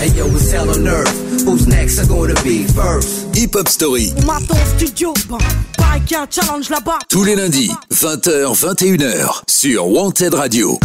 Hey yo, it's hell on earth? Who's next? Are gonna be first? Hip Hop Story. On m'attend au studio, un challenge là-bas. Tous les lundis, 20h, 21h, sur Wanted Radio.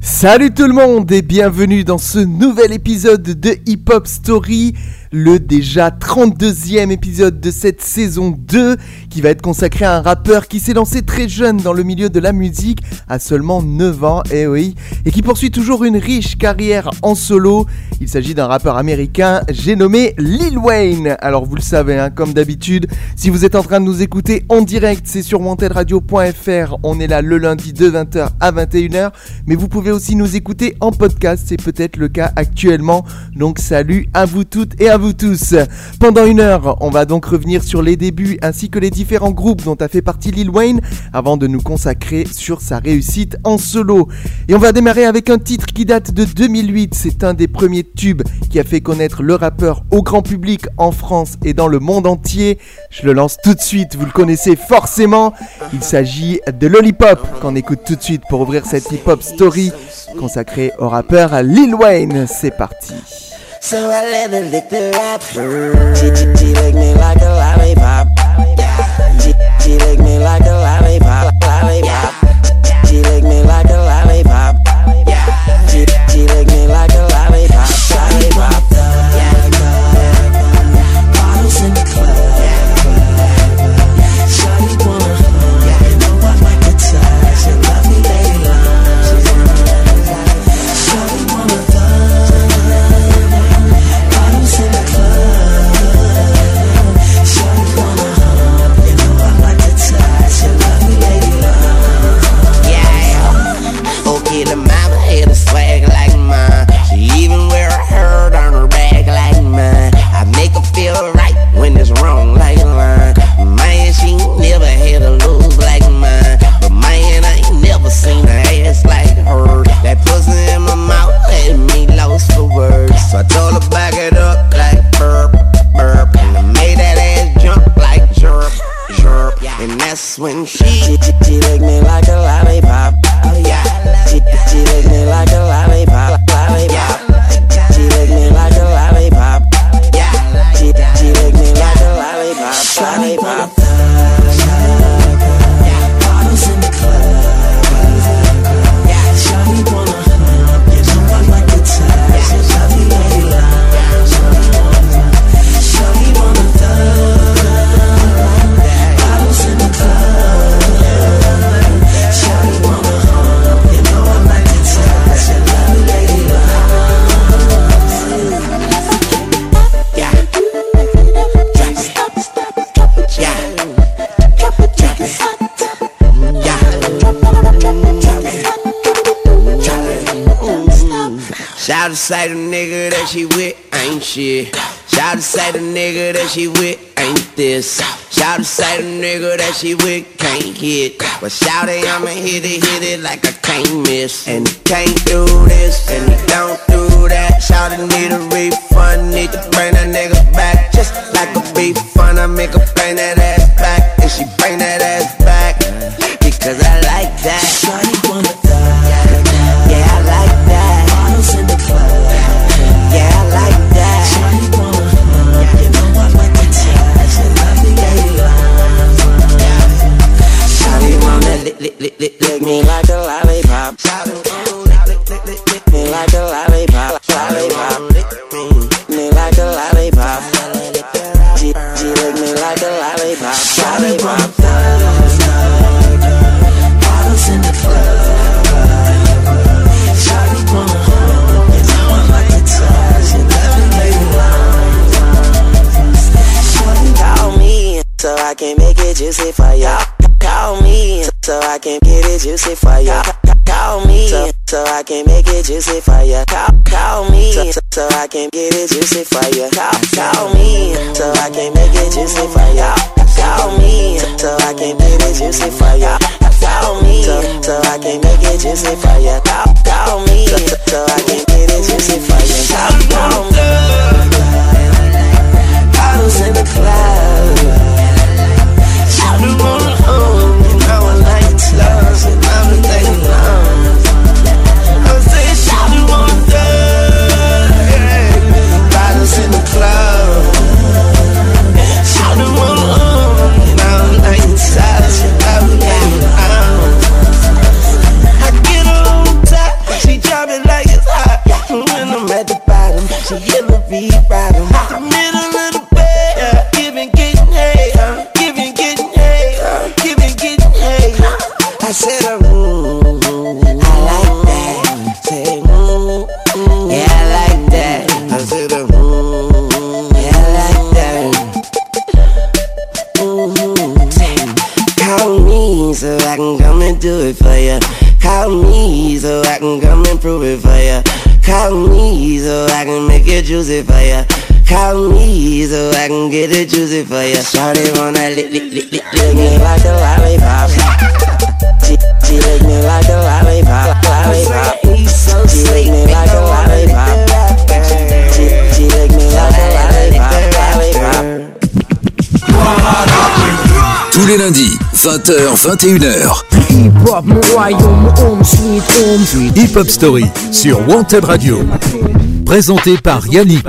Salut tout le monde et bienvenue dans ce nouvel épisode de Hip Hop Story le déjà 32e épisode de cette saison 2 qui va être consacré à un rappeur qui s'est lancé très jeune dans le milieu de la musique à seulement 9 ans, et eh oui, et qui poursuit toujours une riche carrière en solo. Il s'agit d'un rappeur américain, j'ai nommé Lil Wayne. Alors vous le savez, hein, comme d'habitude, si vous êtes en train de nous écouter en direct, c'est sur wantedradio.fr. On est là le lundi de 20h à 21h, mais vous pouvez aussi nous écouter en podcast, c'est peut-être le cas actuellement. Donc salut à vous toutes et à vous tous. Pendant une heure, on va donc revenir sur les débuts ainsi que les différents groupes dont a fait partie Lil Wayne avant de nous consacrer sur sa réussite en solo. Et on va démarrer avec un titre qui date de 2008. C'est un des premiers tubes qui a fait connaître le rappeur au grand public en France et dans le monde entier. Je le lance tout de suite, vous le connaissez forcément. Il s'agit de Lollipop qu'on écoute tout de suite pour ouvrir cette hip-hop story consacrée au rappeur Lil Wayne. C'est parti. So I let her lick the rapper. She, she, she lick me like a lollipop. She, she lick me like a lollipop. Lollipop. She lick me like a lollipop. She, she lick me she with ain't this. Shout to say the nigga that she with can't hit. But shout it, I'ma hit it, hit it like I can't miss. And can't do this, and don't do that. Shout it, need a refund, need to bring that nigga back. Just like a beef fun, I make her bring that ass back. And she bring that ass back. Because I like that. Shawty wanna me like do it for ya. Call me so I can come and prove it for ya. Call me so I can make it juicy for ya. Call me so I can get it juicy for ya. Shawty wanna lick, lick, lick, lick, lick me like a lollipop. She, she lick me like a lollipop, lollipop. She lick me like les lundis, 20h, 21h. Hip-hop. Hip Hop Story sur Wanted Radio. Présenté par Yannick.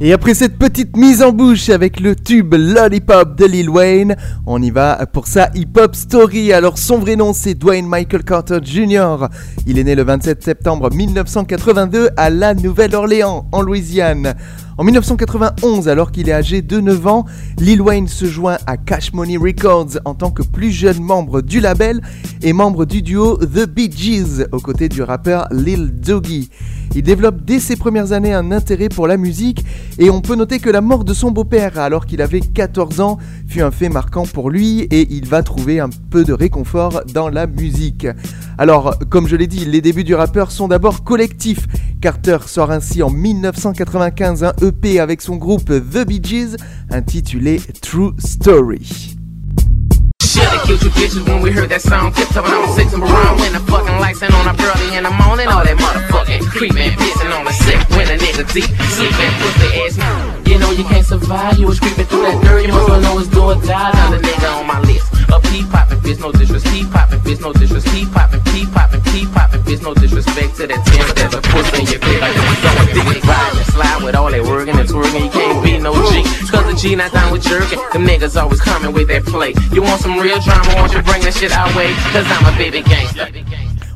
Et après cette petite mise en bouche avec le tube Lollipop de Lil Wayne, on y va pour sa hip-hop story. Alors son vrai nom c'est Dwayne Michael Carter Jr. Il est né le 27 septembre 1982 à La Nouvelle-Orléans, en Louisiane. En 1991, alors qu'il est âgé de 9 ans, Lil Wayne se joint à Cash Money Records en tant que plus jeune membre du label et membre du duo The Bee Gees aux côtés du rappeur Lil Doggy. Il développe dès ses premières années un intérêt pour la musique et on peut noter que la mort de son beau-père alors qu'il avait 14 ans fut un fait marquant pour lui et il va trouver un peu de réconfort dans la musique. Alors, comme je l'ai dit, les débuts du rappeur sont d'abord collectifs. Carter sort ainsi en 1995 un EP avec son groupe The Bee Gees intitulé True Story. Shoulda killed you bitches when we heard that song. Kept up on six and around when the fucking lights ain't on up early in the morning. All that motherfucking creeping, pissing on the sick when a nigga deep sleeping, pussy ass. You know you can't survive. You was creeping through that dirt. You must know it's do or die. Another nigga on my list. A pea poppin' bitch, no disrespect. Pea poppin' bitch, no disrespect. Pea poppin', pea poppin', pea poppin' bitch, no disrespect to that G not down with jerking. Them niggas always coming with that play. You want some real drama? Won't you bring that shit our way? Cause I'm a baby gangster.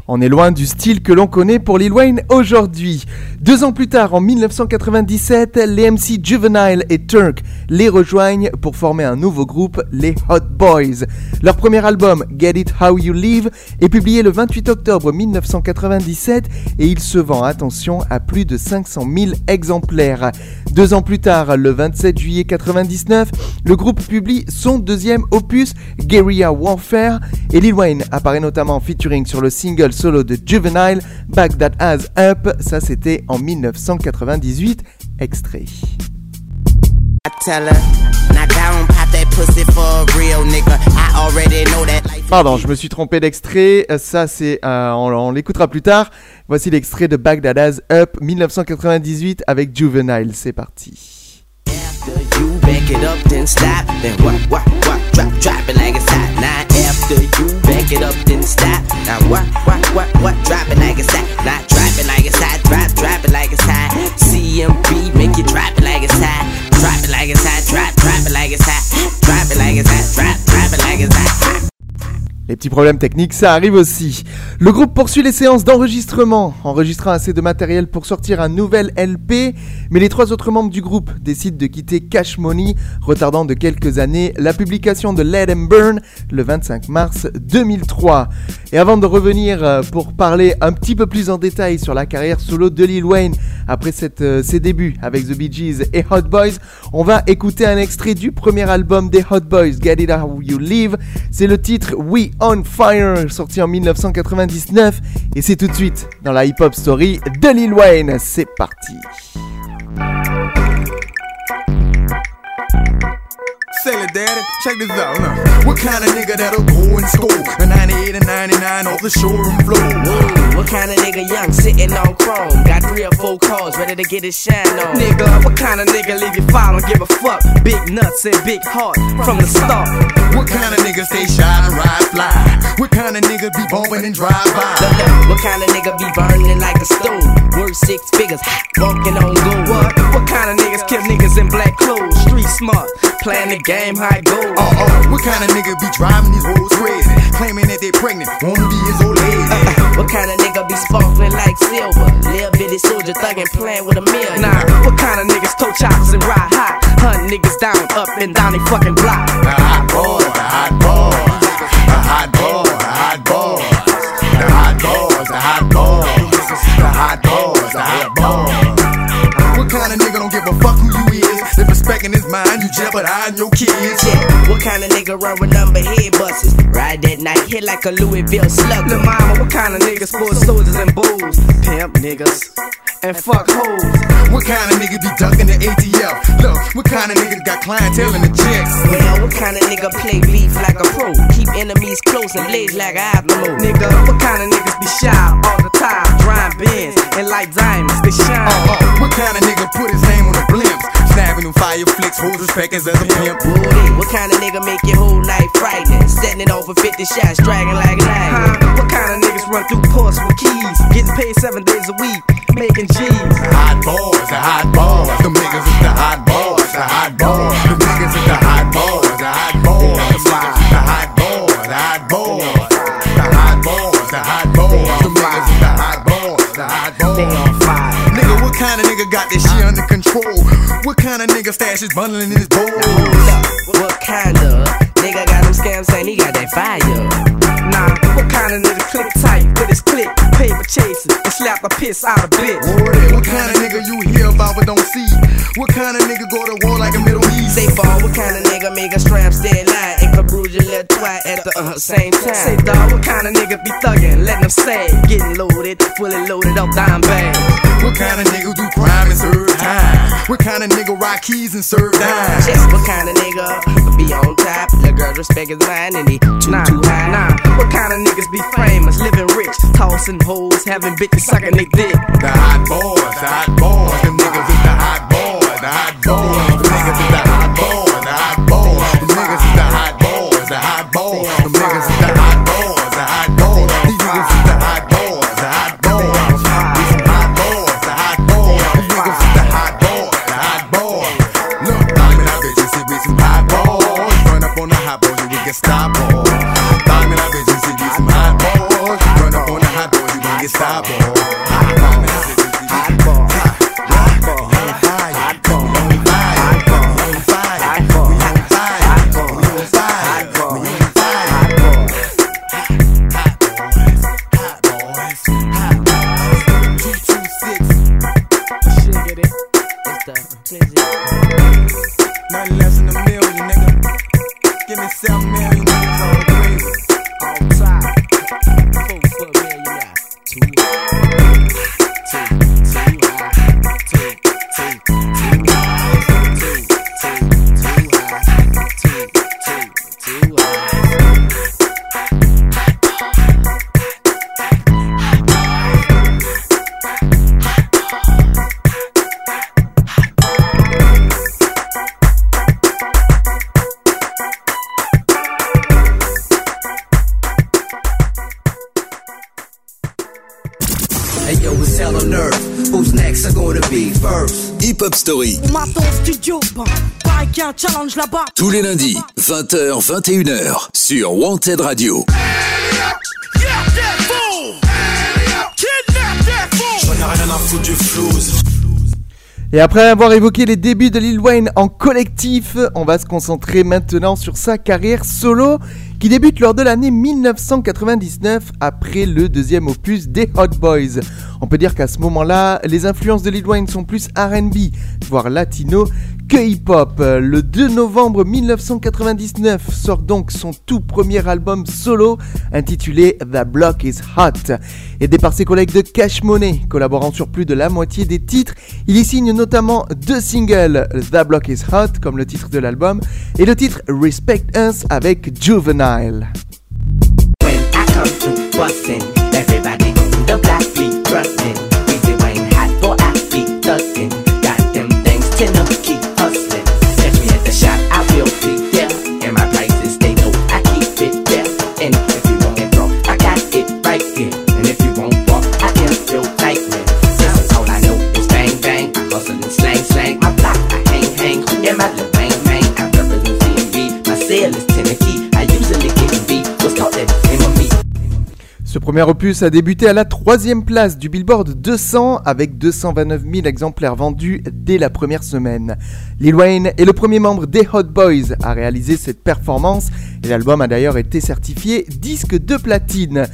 On est loin du style que l'on connaît pour Lil Wayne aujourd'hui. Deux ans plus tard, en 1997, les MC Juvenile et Turk les rejoignent pour former un nouveau groupe, les Hot Boys. Leur premier album, Get It How You Live, est publié le 28 octobre 1997 et il se vend, attention, à plus de 500 000 exemplaires. Deux ans plus tard, le 27 juillet 1999, le groupe publie son deuxième opus, Guerrilla Warfare, et Lil Wayne apparaît notamment en featuring sur le single solo de Juvenile, Back That Ass Up, ça c'était en 1998, extrait. Pardon, je me suis trompé d'extrait, Euh, ça c'est, euh, on, on l'écoutera plus tard. Voici l'extrait de Ass Up 1998 avec Juvenile, c'est parti. It up, then stop. Then what, what, what? Drop, drop it like it's hot. Now after you back it up, then stop. Now what, what, what, what? Drop it like it's hot. Now drop it like it's hot. Drop, drop it like it's hot. CMB make you drop it like it's hot. Drop it like it's hot. Drop, drop it like it's hot. Drop it like it's hot. Drop, drop it like it's hot. Les petits problèmes techniques, ça arrive aussi. Le groupe poursuit les séances d'enregistrement, enregistrant assez de matériel pour sortir un nouvel LP, mais les trois autres membres du groupe décident de quitter Cash Money, retardant de quelques années la publication de Let 'Em Burn le 25 mars 2003. Et avant de revenir euh, pour parler un petit peu plus en détail sur la carrière solo de Lil Wayne après euh, ses débuts avec The Bee Gees et Hot Boys, on va écouter un extrait du premier album des Hot Boys, Get It How You Live. C'est le titre We On Fire, sorti en 1999, et c'est tout de suite dans la hip-hop story de Lil Wayne. C'est parti. Say it, daddy. Check this out. Now. What kind of nigga that'll go and score a 98 and 99 off the showroom floor? Whoa, what kind of nigga young sitting on chrome? Got three or four cars ready to get his shine on. Nigga, what kind of nigga leave you foul and give a fuck? Big nuts and big heart from the start. What kind of nigga stay shy and ride fly? What kind of nigga be bumping and drive by? Look at what kind of nigga be burning like a stove? Worth six figures, walking on gold. What? What kind of niggas kill niggas in black clothes? Street smart, playing the game game, how it goes. Uh uh, what kind of nigga be driving these hoes crazy? Claiming that they pregnant, wanna be his old lady. Uh, uh what kind of nigga be sparkling like silver? Little bitty soldier thuggin' playing with a million. Nah, what kind of niggas toe chops and ride high? Hunt niggas down, up and down they fucking block. A hot boy, a hot boy, a hot boy, a hot boy. But hiding your kids. Yeah, what kind of nigga run with number head buses? Ride that night, hit like a Louisville slug. Lil' mama, what kind of niggas full soldiers and bulls? Pimp niggas and fuck hoes. What kind of nigga be ducking the ATF? Look, what kind of nigga got clientele in the jets? Well, what kind of nigga play beef like a pro? Keep enemies close and blaze like an Alamo. Nigga, what kind of niggas be shy all the time? Drying bins and like diamonds, they shine. Uh, uh, what kind of nigga put his name on the blimps? Snapping them fire flicks, hold respect as a pimp. Woody, what kind of nigga make your whole night frightening? Setting it off for 50 shots, dragging like a knife. Huh? What kind of niggas run through ports with keys? Getting paid seven days a week, making G's. Hot boys, the hot boys, kind of nigga stashes bundling in his bowl? What kind of nigga got them scams saying he got that fire? Nah, what kind of nigga click tight with his click? Paper chasing and slap the piss out of bitch. What kind of nigga you hear about but don't see? What kind of nigga go to war like a Middle East? Say ball, what kind of nigga make a stram stay line and can bruise your little twat at the uh, same time? Say time? dawg, what kind of nigga be thuggin'? Letting them say, getting loaded, fully loaded up dime bag. What kind of nigga do crime and serve time? What kind of nigga rock keys and serve dimes? Just what kind of nigga be on top? The girls respect his mind and he too Nah, too high. nah, what kind of niggas be famous, living rich, tossing hoes, having bitches sucking they dick? The hot boys, the hot boys, them niggas is the hot boys, the hot boys, them niggas is the hot boys, the hot boys, them niggas is the hot boys, the hot boys, them niggas is the hot with it. It's the Story. Maton studio, un challenge là-bas. Tous les lundis, 20h, 21h, sur Wanted Radio. Et après avoir évoqué les débuts de Lil Wayne en collectif, on va se concentrer maintenant sur sa carrière solo qui débute lors de l'année 1999 après le deuxième opus des Hot Boys. On peut dire qu'à ce moment-là, les influences de Lil sont plus RB, voire latino, que hip-hop. Le 2 novembre 1999 sort donc son tout premier album solo intitulé The Block is Hot. Aidé par ses collègues de Cash Money, collaborant sur plus de la moitié des titres, il y signe notamment deux singles, The Block is Hot comme le titre de l'album et le titre Respect Us avec Juvenile. Premier opus a débuté à la troisième place du Billboard 200 avec 229 000 exemplaires vendus dès la première semaine. Lil Wayne est le premier membre des Hot Boys à réaliser cette performance et l'album a d'ailleurs été certifié disque de platine.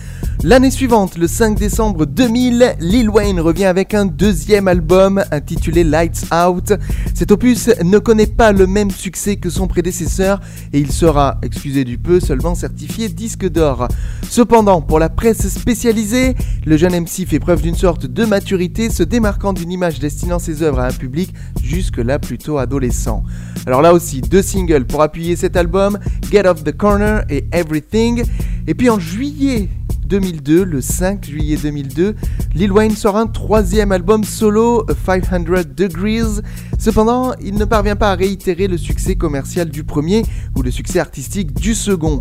L'année suivante, le 5 décembre 2000, Lil Wayne revient avec un deuxième album intitulé Lights Out. Cet opus ne connaît pas le même succès que son prédécesseur et il sera, excusez du peu, seulement certifié disque d'or. Cependant, pour la presse spécialisée, le jeune MC fait preuve d'une sorte de maturité, se démarquant d'une image destinant ses œuvres à un public jusque-là plutôt adolescent. Alors là aussi, deux singles pour appuyer cet album, Get Off the Corner et Everything. Et puis en juillet 2002, le 5 juillet 2002, Lil Wayne sort un troisième album solo, 500 Degrees. Cependant, il ne parvient pas à réitérer le succès commercial du premier ou le succès artistique du second.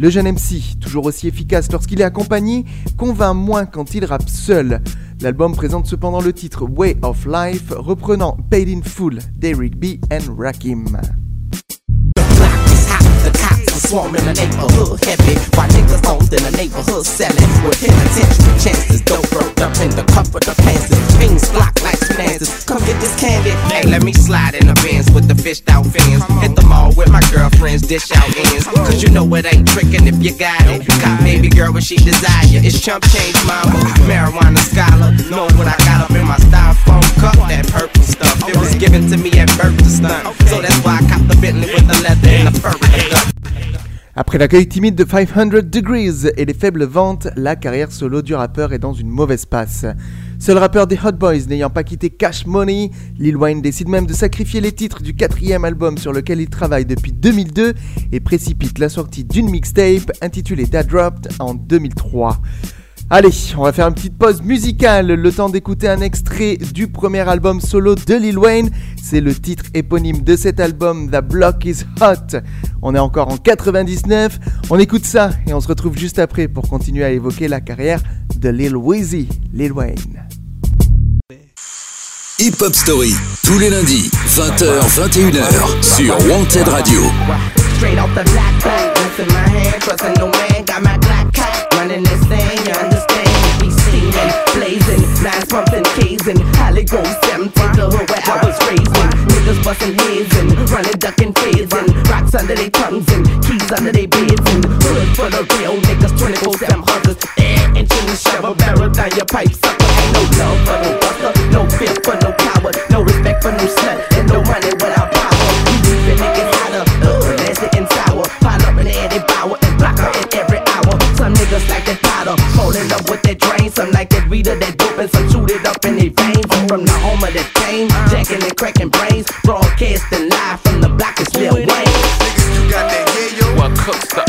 Le jeune MC, toujours aussi efficace lorsqu'il est accompagné, convainc moins quand il rappe seul. L'album présente cependant le titre Way of Life, reprenant Paid in Full d'Eric B. and Rakim. Cops are swarming the neighborhood heavy. While niggas homes in the neighborhood selling. With penitentiary chances, dope roped up in the comfort of pants. Fiends flock like finances. Come get this candy. Hey, let me slide in the bins with the fished out fins. Hit the mall with my girlfriends, dish out ends. Cause you know it ain't tricking if you got it. Cop baby girl what she desire. It's chump change mama. Marijuana scholar. Know what I got up in my styrofoam cup. That purple stuff. It was given to me at birth to stunt. So that's why I cop the Bentley Après l'accueil timide de 500 Degrees et les faibles ventes, la carrière solo du rappeur est dans une mauvaise passe. Seul rappeur des Hot Boys n'ayant pas quitté Cash Money, Lil Wayne décide même de sacrifier les titres du quatrième album sur lequel il travaille depuis 2002 et précipite la sortie d'une mixtape intitulée That Dropped en 2003. Allez, on va faire une petite pause musicale, le temps d'écouter un extrait du premier album solo de Lil Wayne. C'est le titre éponyme de cet album, The Block is Hot. On est encore en 99, on écoute ça et on se retrouve juste après pour continuer à évoquer la carrière de Lil Weezy, Lil Wayne. Hip Hop Story, tous les lundis, 20h, 21h, sur Wanted Radio. Straight off the black back, what's in my hand, trusting no man, got my black cat running this thing, steaming, blazing, lines pumping, casing, Holly seven to the hood where I was raising. Niggas busting heads and running, ducking and rocks under their tongues and keys under their beds and hood for the real niggas, 24 7 hustlers, air inching the shovel barrel down your pipe, sucker. Ain't no love for no buster, no fear for no coward, no respect for no slut, and up with that drain. Some like that reader, that dope, and some shoot it up in their veins. I'm from the home of the game, jacking and cracking brains. Broadcasting live from the block is Lil Wayne. Niggas, you got that yeah, yo. Well, cook something,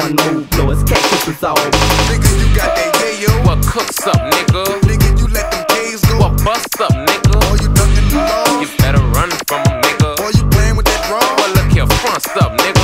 One move, blow his cactus is all. Nigga, you got that yayo. What cooks up, nigga? Nigga, you let them K's go. What bust up, nigga? Or you ducking the law. You better run from 'em, nigga. Or you playing with that draw. Well, look here, front up, nigga.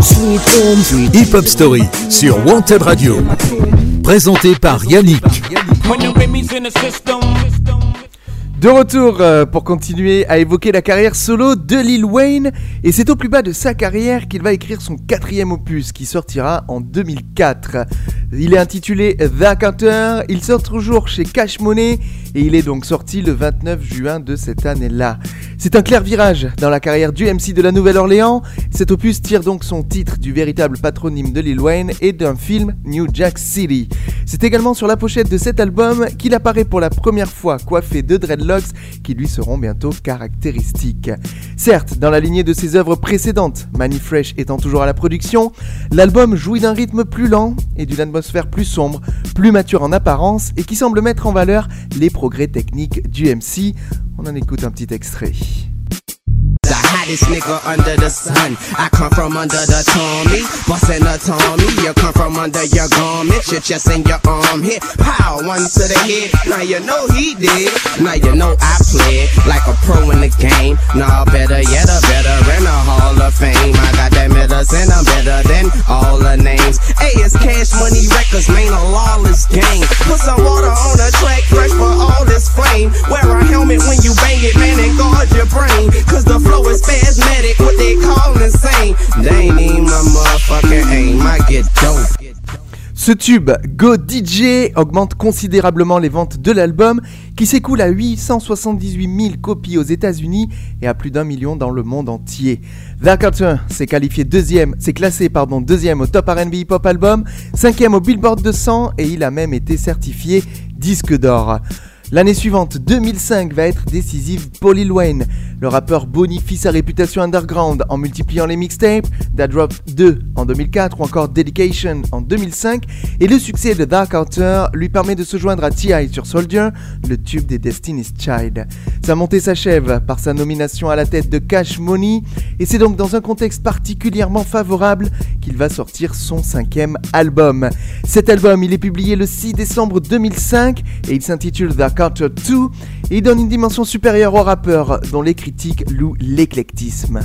Sweet home. Hip Hop Story sur Wanted Radio. Présenté par Yannick. De retour euh, pour continuer à évoquer la carrière solo de Lil Wayne et c'est au plus bas de sa carrière qu'il va écrire son quatrième opus qui sortira en 2004. Il est intitulé The Counter, il sort toujours chez Cash Money et il est donc sorti le 29 juin de cette année-là. C'est un clair virage dans la carrière du MC de la Nouvelle-Orléans. Cet opus tire donc son titre du véritable patronyme de Lil Wayne et d'un film New Jack City. C'est également sur la pochette de cet album qu'il apparaît pour la première fois coiffé de dreadlocks qui lui seront bientôt caractéristiques. Certes, dans la lignée de ses œuvres précédentes, Manny Fresh étant toujours à la production, l'album jouit d'un rythme plus lent et d'une plus sombre, plus mature en apparence et qui semble mettre en valeur les progrès techniques du MC. On en écoute un petit extrait. The hottest nigga under the sun. I come from under the Tommy, bustin' a Tommy. You come from under your garment, your chest and your arm hit. Pow, one to the head. Now you know he did. Now you know I played like a pro in the game. Nah, better yet, a veteran, a Hall of Fame. I got that medicine, I'm better than all the names. Hey, it's Cash Money Records, man, a lawless game. Put some water on the track, fresh for all this flame. Wear a helmet when you bang it, man, and guard your brain. Cause the flow Ce tube Go DJ augmente considérablement les ventes de l'album qui s'écoule à 878 000 copies aux États-Unis et à plus d'un million dans le monde entier. The Carter s'est qualifié deuxième, s'est classé pardon deuxième au Top R&B Hip Hop Album, cinquième au Billboard 200 et il a même été certifié disque d'or. L'année suivante, 2005, va être décisive pour Lil Wayne. Le rappeur bonifie sa réputation underground en multipliant les mixtapes, That Drop 2 en 2004 ou encore Dedication en 2005, et le succès de Dark Outer lui permet de se joindre à T.I. sur Soldier, le tube des Destiny's Child. Sa montée s'achève par sa nomination à la tête de Cash Money, et c'est donc dans un contexte particulièrement favorable qu'il va sortir son cinquième album. Cet album, il est publié le 6 décembre 2005 et il s'intitule The Carter 2 et il donne une dimension supérieure au rappeur dont les critiques louent l'éclectisme.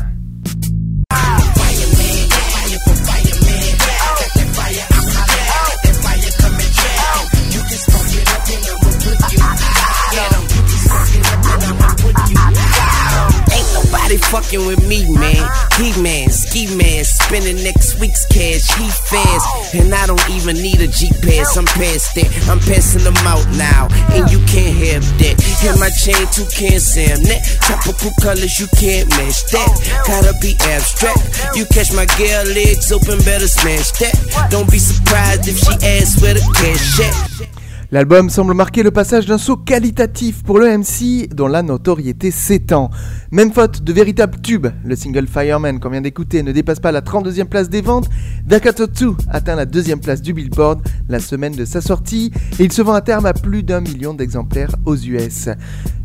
Fucking with me, man. He man, ski man, spending next week's cash. He fast, and I don't even need a G pass. I'm past that. I'm passing them out now, and you can't have that. And my chain too can't Sam that. Tropical colors you can't match that. Gotta be abstract. You catch my girl legs open, better smash that. Don't be surprised if she asks where the cash at. L'album semble marquer le passage d'un saut qualitatif pour le MC dont la notoriété s'étend. Même faute de véritable tube, le single Fireman qu'on vient d'écouter ne dépasse pas la 32e place des ventes, Dakato 2 atteint la deuxième place du Billboard la semaine de sa sortie et il se vend à terme à plus d'un million d'exemplaires aux US.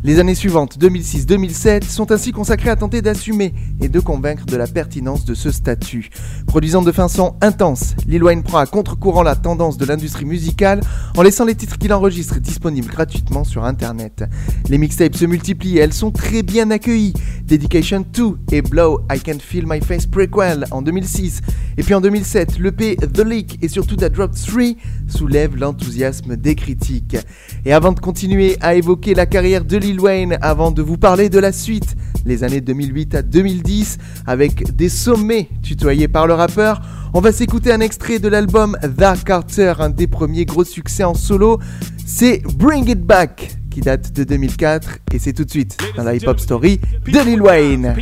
Les années suivantes, 2006-2007, sont ainsi consacrées à tenter d'assumer et de convaincre de la pertinence de ce statut. Produisant de fins sons intenses, Lil Wayne prend à contre-courant la tendance de l'industrie musicale en laissant les titres qu'il enregistre est disponible gratuitement sur internet. Les mixtapes se multiplient elles sont très bien accueillies. Dedication 2 et Blow I Can Feel My Face Prequel en 2006. Et puis en 2007, l'EP The Leak et surtout That Drop 3 soulèvent l'enthousiasme des critiques. Et avant de continuer à évoquer la carrière de Lil Wayne, avant de vous parler de la suite, les années 2008 à 2010, avec des sommets tutoyés par le rappeur, on va s'écouter un extrait de l'album The Carter, un des premiers gros succès en solo. C'est Bring It Back qui date de 2004 et c'est tout de suite dans la Hip Hop Story de Lil Wayne.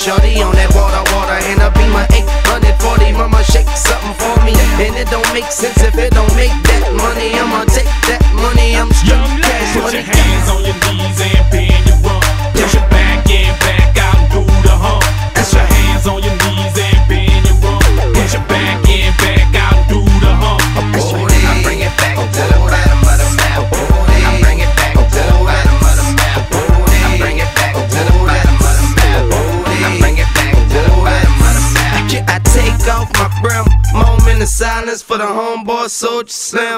Shorty so soldier,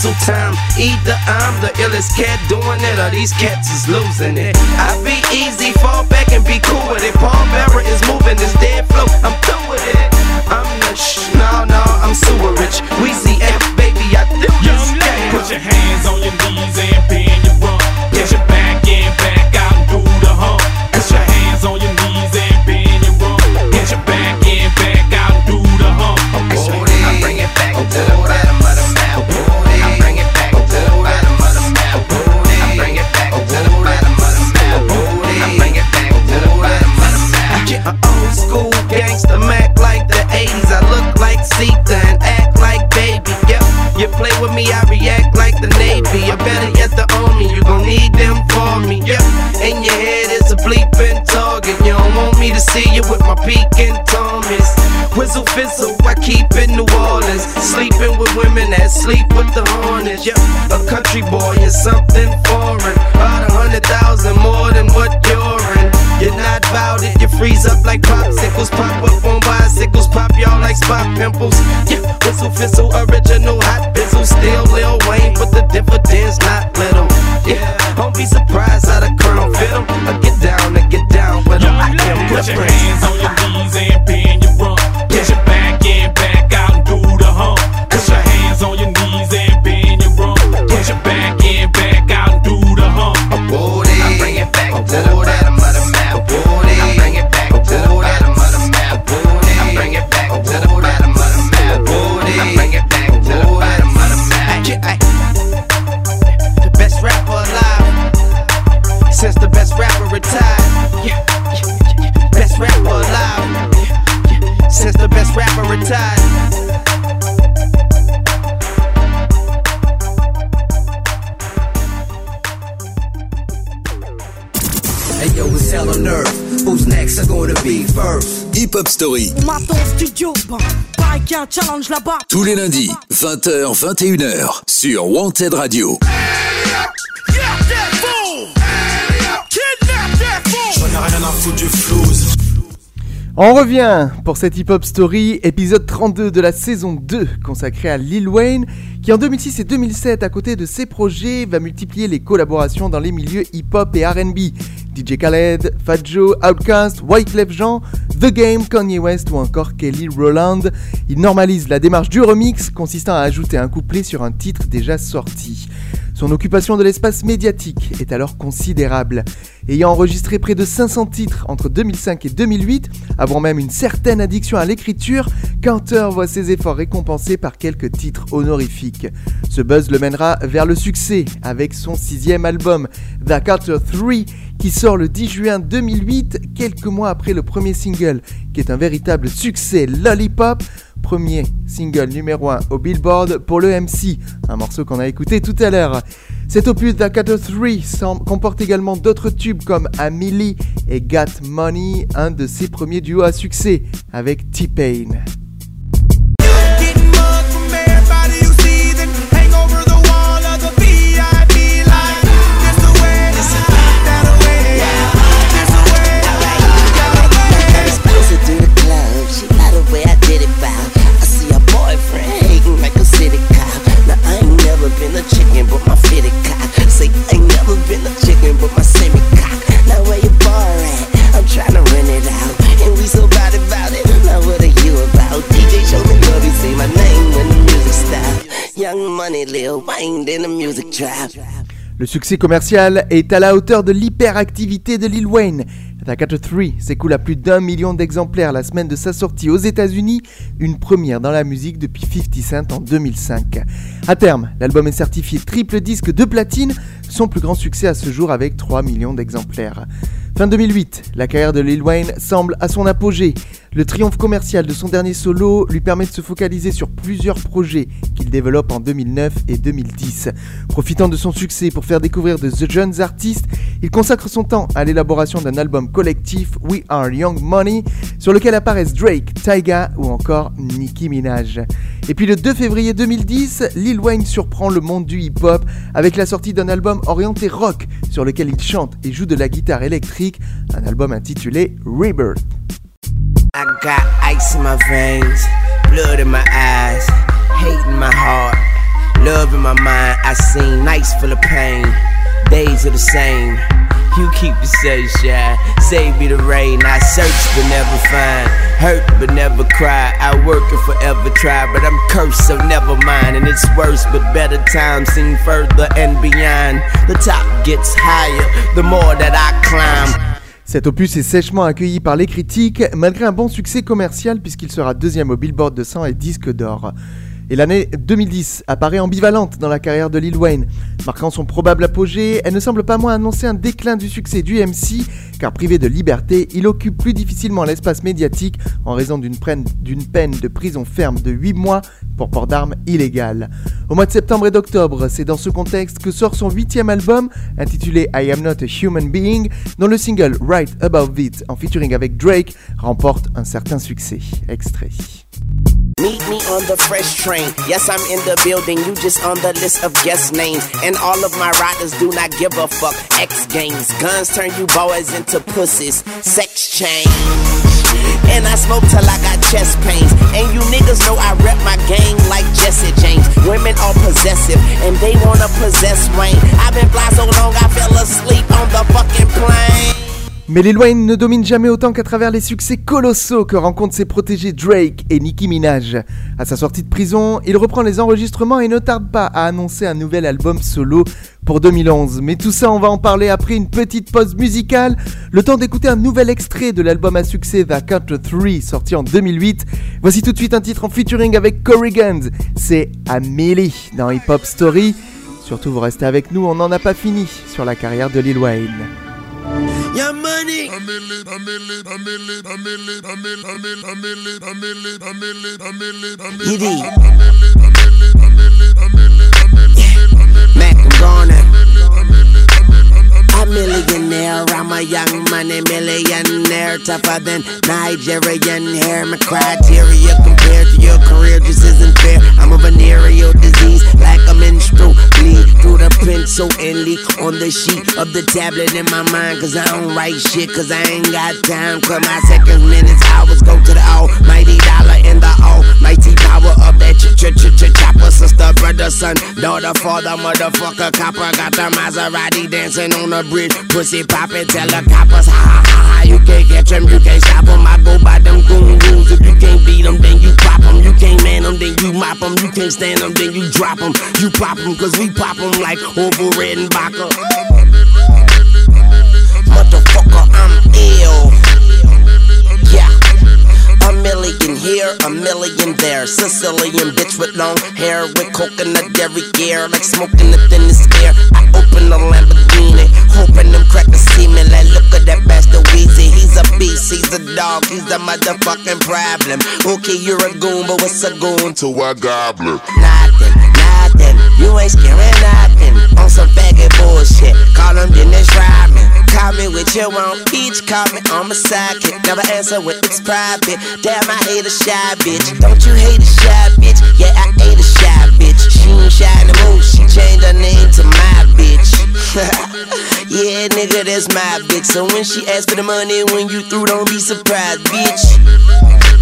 refusal time. Either I'm the illest cat doing it, or these cats is losing it. I be easy, fall back and be cool with it. Paul Bearer is moving this dead flow. I'm through with it. I'm the sh, no, no, I'm super rich. Weezy F, baby, I do this. Young lady, put your hands on your knees and peak in Thomas. Whistle fizzle, I keep in New Orleans. Sleeping with women that sleep with the harness. Yeah, a country boy is something foreign. About a hundred thousand more than what you're in. You're not about it, you freeze up like popsicles. Pop up on bicycles, pop y'all like spot pimples. Yeah, whistle fizzle, original retired. Best rapper alive. Since the best rapper retired. Hey yo, it's hell on earth. Who's next? Are gonna be first? Hip Hop Story. Maton Studio. Bah, bah challenge là-bas. Tous les lundis, 20h, 21h, sur Wanted Radio. Hey On revient pour cette Hip Hop Story, épisode 32 de la saison 2 consacrée à Lil Wayne, qui en 2006 et 2007, à côté de ses projets, va multiplier les collaborations dans les milieux hip hop et RB. DJ Khaled, Fat Joe, Outkast, Wyclef Jean, The Game, Kanye West ou encore Kelly Rowland. Il normalise la démarche du remix consistant à ajouter un couplet sur un titre déjà sorti. Son occupation de l'espace médiatique est alors considérable. Ayant enregistré près de 500 titres entre 2005 et 2008, avant même une certaine addiction à l'écriture, Carter voit ses efforts récompensés par quelques titres honorifiques. Ce buzz le mènera vers le succès avec son sixième album, The Carter 3, qui sort le 10 juin 2008, quelques mois après le premier single, qui est un véritable succès Lollipop, premier single numéro 1 au Billboard pour le MC, un morceau qu'on a écouté tout à l'heure. Cet opus Carter 3 comporte également d'autres tubes comme Amelie et Got Money, un de ses premiers duos à succès avec T-Pain. Le succès commercial est à la hauteur de l'hyperactivité de Lil Wayne. The Carter 3 s'écoule à plus d'un million d'exemplaires la semaine de sa sortie aux États-Unis, une première dans la musique depuis 50 Cent en 2005. À terme, l'album est certifié triple disque de platine, son plus grand succès à ce jour avec 3 millions d'exemplaires. Fin 2008, la carrière de Lil Wayne semble à son apogée. Le triomphe commercial de son dernier solo lui permet de se focaliser sur plusieurs projets qu'il développe en 2009 et 2010. Profitant de son succès pour faire découvrir de jeunes artistes, il consacre son temps à l'élaboration d'un album collectif We Are Young Money sur lequel apparaissent Drake, Tyga ou encore Nicki Minaj. Et puis le 2 février 2010, Lil Wayne surprend le monde du hip-hop avec la sortie d'un album orienté rock sur lequel il chante et joue de la guitare électrique, un album intitulé Rebirth. I got ice in my veins, blood in my eyes, hate in my heart, love in my mind. I seen nights full of pain, days are the same. You keep the sunshine, save me the rain. I search but never find, hurt but never cry. I work and forever try, but I'm cursed, so never mind. And it's worse, but better times seem further and beyond. The top gets higher, the more that I climb. Cet opus est sèchement accueilli par les critiques, malgré un bon succès commercial puisqu'il sera deuxième au Billboard 200 et disque d'or. Et l'année 2010 apparaît ambivalente dans la carrière de Lil Wayne. Marquant son probable apogée, elle ne semble pas moins annoncer un déclin du succès du MC, car privé de liberté, il occupe plus difficilement l'espace médiatique en raison d'une peine, de prison ferme de 8 mois pour port d'armes illégales. Au mois de septembre et d'octobre, c'est dans ce contexte que sort son huitième album, intitulé I Am Not a Human Being, dont le single Right Above It, en featuring avec Drake, remporte un certain succès. Extrait. Meet me on the fresh train. Yes, I'm in the building. You just on the list of guest names. And all of my riders do not give a fuck. X games. Guns turn you boys into pussies. Sex change. And I smoke till I got chest pains. And you niggas know I rep my gang like Jesse James. Women are possessive and they wanna possess Wayne. I've been fly so long I fell asleep on the fucking plane. Mais Lil Wayne ne domine jamais autant qu'à travers les succès colossaux que rencontrent ses protégés Drake et Nicki Minaj. À sa sortie de prison, il reprend les enregistrements et ne tarde pas à annoncer un nouvel album solo pour 2011. Mais tout ça, on va en parler après une petite pause musicale. Le temps d'écouter un nouvel extrait de l'album à succès The Country 3 sorti en 2008. Voici tout de suite un titre en featuring avec Corrigans. C'est Amélie dans Hip Hop Story. Surtout, vous restez avec nous, on n'en a pas fini sur la carrière de Lil Wayne. Ja, Money. Yidi. Mac, I'm gone now. A millionaire my a young money millionaire, tougher than Nigerian hair. My criteria compared to your career just isn't fair. I'm a venereal disease, like a menstrual bleed through the pencil and leak on the sheet of the tablet in my mind. Cause I don't write shit, cause I ain't got time. Cause my seconds, minutes, hours go to the almighty dollar and the almighty power daughter, father, motherfucker, copper. Got the Maserati dancing on the bridge. Pussy poppin', tell the coppers, ha ha ha ha. You can't catch 'em, you can't stop 'em. I go by them goon rules. If you can't beat 'em, then you pop 'em. You can't man 'em, then you mop 'em. You can't stand 'em, then you drop 'em. You pop 'em, cause we pop 'em like Orville Redenbacher. Motherfucker, I'm ill. Million here, a million there. Sicilian bitch with long hair, with coconut derriere, like smoking the thinnest air. I open the Lamborghini, hoping them crackers see me. Like, look at that bastard Weezy. He's a beast, he's a dog, he's a motherfucking problem. Okay, you're a goon, but what's a goon to a goblin? Nothing, nothing. You ain't scaring nothing. On some faggot bullshit. Call him Dennis Rodman. Call me with your own peach. Call me on my sidekick. Never answer when it's private. Damn, I hate a shy bitch. Don't you hate a shy bitch? Yeah, I hate a shy bitch. She ain't shy no more. She changed her name to my bitch. yeah, nigga, that's my bitch. So when she asks for the money, when you through, don't be surprised, bitch.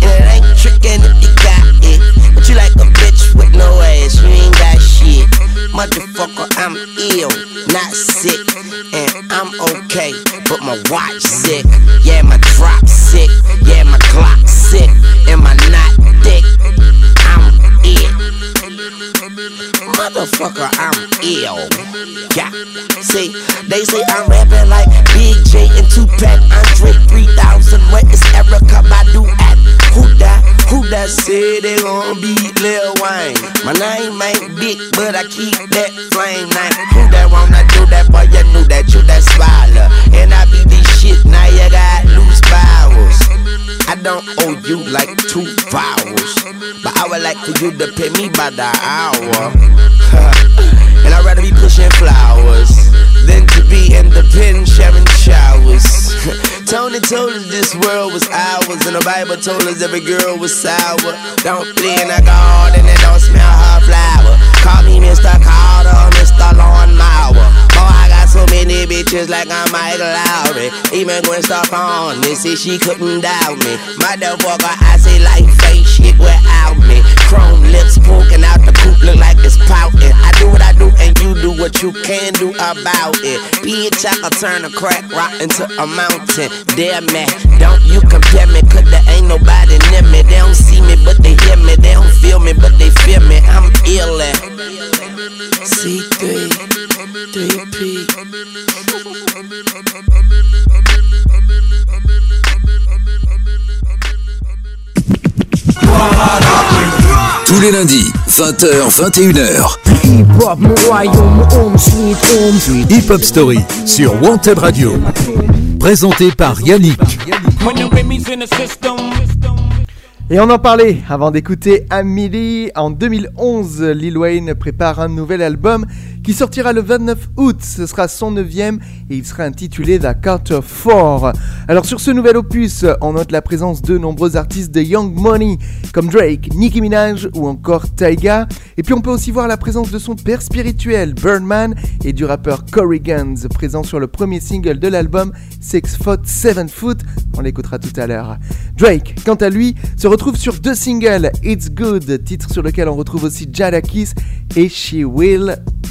And it ain't trickin' if you got it. But you like a bitch with no ass, you ain't got shit. Motherfucker, I'm ill, not sick. And I'm okay, but my watch sick. Yeah, my drop sick. Yeah, my clock sick. And my not Motherfucker, I'm ill. Yeah. See, they say I'm rapping like Big J and Tupac. Andre 3000. Where is Erica Badu at? Who that? Who that said they gon' beat Lil Wayne? My name ain't big, but I keep that flame name. Who that wanna do that? Boy, you knew that you that swallow. And I be this shit, now you got loose bowels. I don't owe you like two vowels. I would like for you to pay me by the hour. and I'd rather be pushing flowers than to be in the pen sharing showers. Tony told us this world was ours, and the Bible told us every girl was sour. Don't play in the garden and don't smell her flower. Call me Mr. Carter, Mr. Lawn Mower. Oh, I got so many bitches like I'm Mike Lowry. Even Gwen Stefani said she couldn't doubt me. Motherfucker, I say life ain't shit without me. Chrome lips poking out the coop look like it's pouting. I do what I do and you do what you can do about it. Bitch, I can turn a crack rock into a mountain. Damn man, don't you compare me, cause there ain't nobody near me. They don't see me, but they hear me. They don't feel me, but they feel me. I'm ill at C3, 3P. Tous les lundis, 20h, 21h. Hip hop, mon royaume, home sweet home sweet. Hip Hop Story sur Wanted Radio. Présenté par Yannick. Et on en parlait avant d'écouter Amelie. En 2011, Lil Wayne prépare un nouvel album qui sortira le 29 août. Ce sera son neuvième et il sera intitulé The Carter 4. Alors sur ce nouvel opus, on note la présence de nombreux artistes de Young Money comme Drake, Nicki Minaj ou encore Tyga. Et puis on peut aussi voir la présence de son père spirituel Birdman et du rappeur Corey Guns présent sur le premier single de l'album Six Foot Seven Foot. On l'écoutera tout à l'heure. Drake, quant à lui, se retrouve sur deux singles, It's Good, titre sur lequel on retrouve aussi Jadakis et She Will.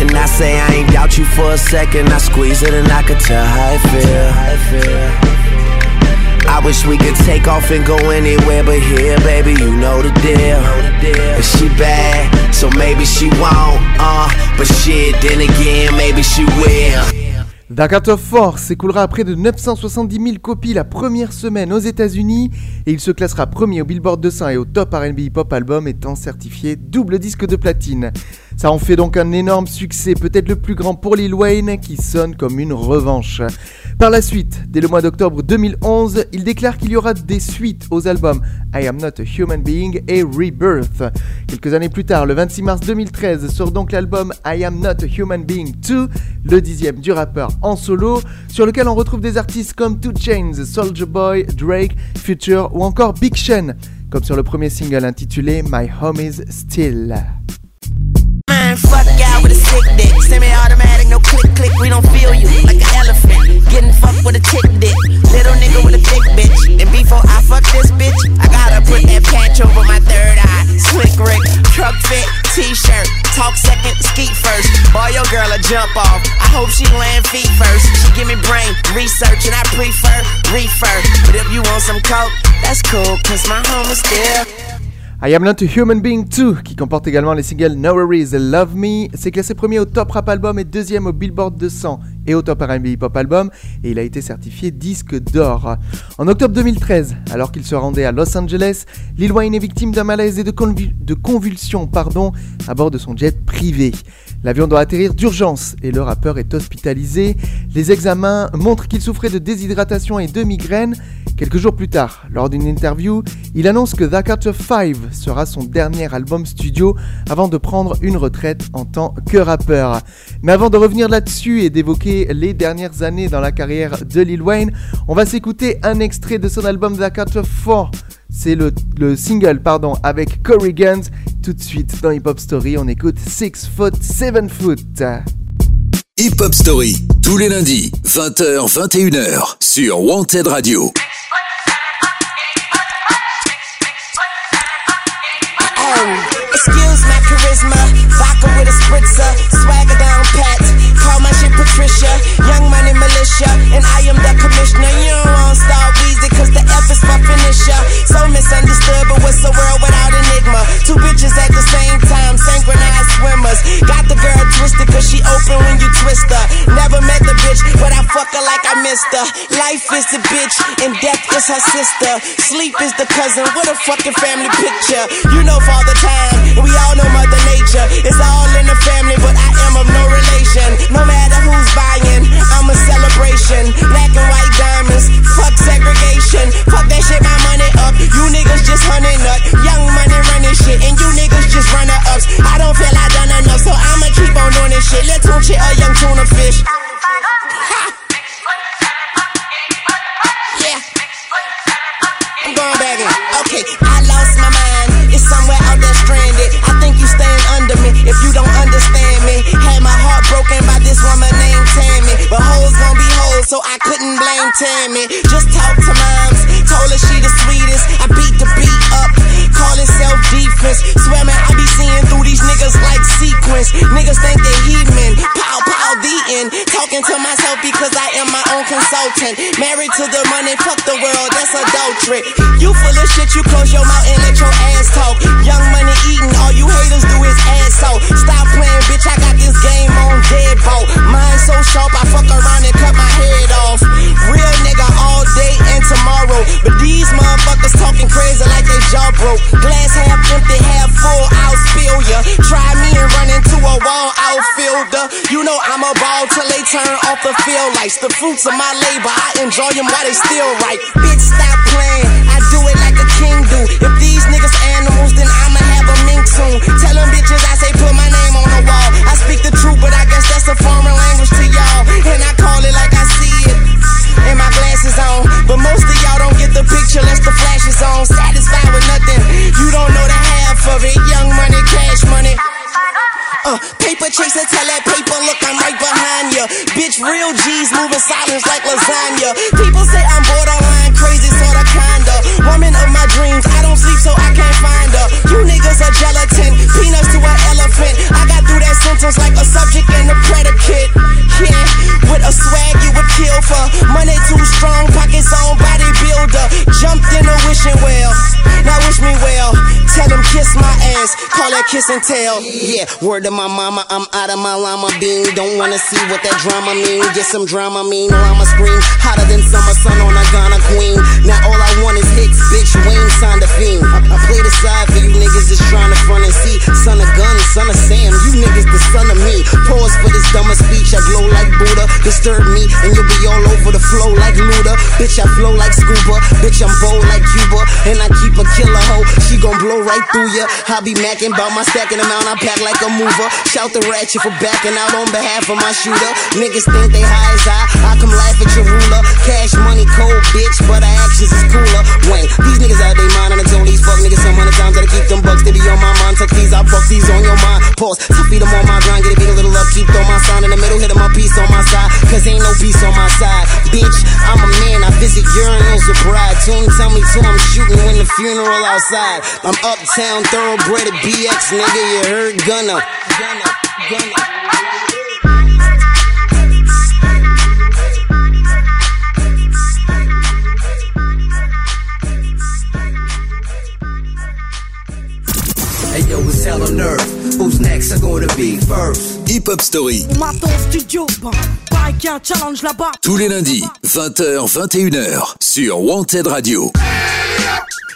And I say I ain't doubt you for a second. I squeeze it and I could tell how it feel. I wish we could take off and go anywhere but here, baby, you know the deal. And she bad, so maybe she won't, uh, but shit, then again, maybe she will. The Art of Force s'écoulera à près de 970 000 copies la première semaine aux États-Unis et il se classera premier au Billboard 200 et au Top R&B Hip Hop Album étant certifié double disque de platine. Ça en fait donc un énorme succès, peut-être le plus grand pour Lil Wayne qui sonne comme une revanche. Par la suite, dès le mois d'octobre 2011, il déclare qu'il y aura des suites aux albums I Am Not a Human Being et Rebirth. Quelques années plus tard, le 26 mars 2013, sort donc l'album I Am Not a Human Being 2, le dixième du rappeur en solo, sur lequel on retrouve des artistes comme 2 Chainz, Soulja Boy, Drake, Future ou encore Big Sean, comme sur le premier single intitulé My Home Is Still. Man, fuck y'all with a sick dick. Semi-automatic, no click click. We don't feel you like an elephant. Getting fucked with a tick dick. Little nigga with a thick bitch. And before I fuck this bitch, I gotta put that patch over my third eye. Slick Rick, truck fit, t-shirt. Talk second, skeet first. Boy, your girl a jump off. I hope she land feet first. She give me brain research and I prefer refer. But if you want some coke, that's cool, cause my home is still. I Am Not a Human Being 2, qui comporte également les singles No Worries et Love Me, s'est classé premier au Top Rap Album et deuxième au Billboard 200 et au Top R&B Hip Hop Album, et il a été certifié disque d'or. En octobre 2013, alors qu'il se rendait à Los Angeles, Lil Wayne est victime d'un malaise et de, convul- de convulsions à bord de son jet privé. L'avion doit atterrir d'urgence et le rappeur est hospitalisé. Les examens montrent qu'il souffrait de déshydratation et de migraine. Quelques jours plus tard, lors d'une interview, il annonce que The Carter 5 sera son dernier album studio avant de prendre une retraite en tant que rappeur. Mais avant de revenir là-dessus et d'évoquer les dernières années dans la carrière de Lil Wayne, on va s'écouter un extrait de son album The Carter 4. C'est le, le single pardon, avec Corey Guns. Tout de suite dans Hip Hop Story, on écoute 6 Foot 7 Foot. Hip Hop Story, tous les lundis, 20h, 21h, sur Wanted Radio. Oh, excuse my charisma. Vodka with a spritzer. Swagger down pat. Call my shit Patricia. Young money militia. And I am the commissioner. You don't want star Weezy cause the F is for finisher. So misunderstood, but what's the world without enigma? Two bitches at the same time. Synchronized swimmers. Got the girl twisted cause she open when you twist her. Never met the bitch, but I fuck her like I missed her. Life is the bitch and death is her sister. Sleep is the cousin. What a fucking family picture. You know father time, we all know mother nature. It's all in the family, but I am of no relation. No matter who's buying, I'm a celebration. Black and white diamonds, fuck segregation. Fuck that shit, my money up. You niggas just hunting up. Young money running shit, and you niggas just runner ups. I don't feel I done enough, so I'ma keep on doing this shit. Let's tune Tammy. Just talk to moms. Told her she the sweetest. I beat the beat up. Call it self defense. Swear man, I be seeing through these niggas like sequence. Niggas think they heathen. Pow, pow, the end. Talking to myself because I am my own consultant. Married to the money, fuck the world, that's adultery. You full of shit, you close your mouth and let your ass talk. Young money eating, all you haters do is ass out. Try me and run into a wall outfielder. You know I'm a ball till they turn off the field lights. The fruits of my labor, I enjoy them while they still right. Bitch, stop playing. I do it like a king do. If these niggas animals, then I'ma have a mink soon. Tell them bitches I say put my name on the wall. I speak the truth, but I guess that's a foreign language to y'all. And I call it like I see it. And my glasses on. But most of y'all don't get the picture unless the flash is on. Satisfied with nothing. You don't know the half of it. Young money, cash money. Uh, paper chaser, tell that paper, look, I'm right behind ya. Bitch, real G's moving silence like lasagna. People say I'm borderline crazy, sorta kinda. Woman of my dreams, I don't sleep so I can't find her. You niggas are gelatin, peanuts to an elephant. I got through that sentence like a subject and a predicate. Yeah, with a swag you would kill for. Money too strong, pockets on bodybuilder. Jumped in a wishing well, now wish me well. Them kiss my ass, call that kiss and tell. Yeah, word to my mama, I'm out of my llama bean. Don't wanna see what that drama mean. Get some drama mean, llama scream. Hotter than summer sun on a Ghana queen. Now all I want is hits, bitch. Wayne signed a fiend. I, I play the side for you niggas just trying to front and see. Son of gun, son of Sam, you niggas the son of me. Pause for this dumber speech. I glow like Buddha. Disturb me, and you'll be all over the flow like Luda. Bitch, I flow like scuba. Bitch, I'm bold like Cuba. And I keep a killer hoe. She gon' blow right through ya. I be macking about my stacking amount. I pack like a mover. Shout the ratchet for backing out on behalf of my shooter. Niggas think they high as I. I come laugh at your ruler. Cash money cold, bitch, but our actions is cooler. Wayne, these niggas out they mind, and I told these fuck niggas some hundred times that I keep them bucks. They be on my mind. Tuck these, I bucks these on your mind. Pause. To feed them on my grind. Get a little up. Keep throw my sign in the middle. Hit 'em my piece on my side. Cause ain't no peace on my side. Bitch, I'm a man. I visit urinals with bride. Tune tell me to I'm shooting when the funeral outside. I'm uptown, thoroughbred at BX, nigga. You heard Gunna. Gunna. Gunna. Hey yo, it's hell on earth. Who's next? Are gonna be first? Hip Hop Story, On m'attend au studio, bon, pareil qu'il y a un challenge là-bas. tous les lundis, 20h, 21h, sur Wanted Radio. J'en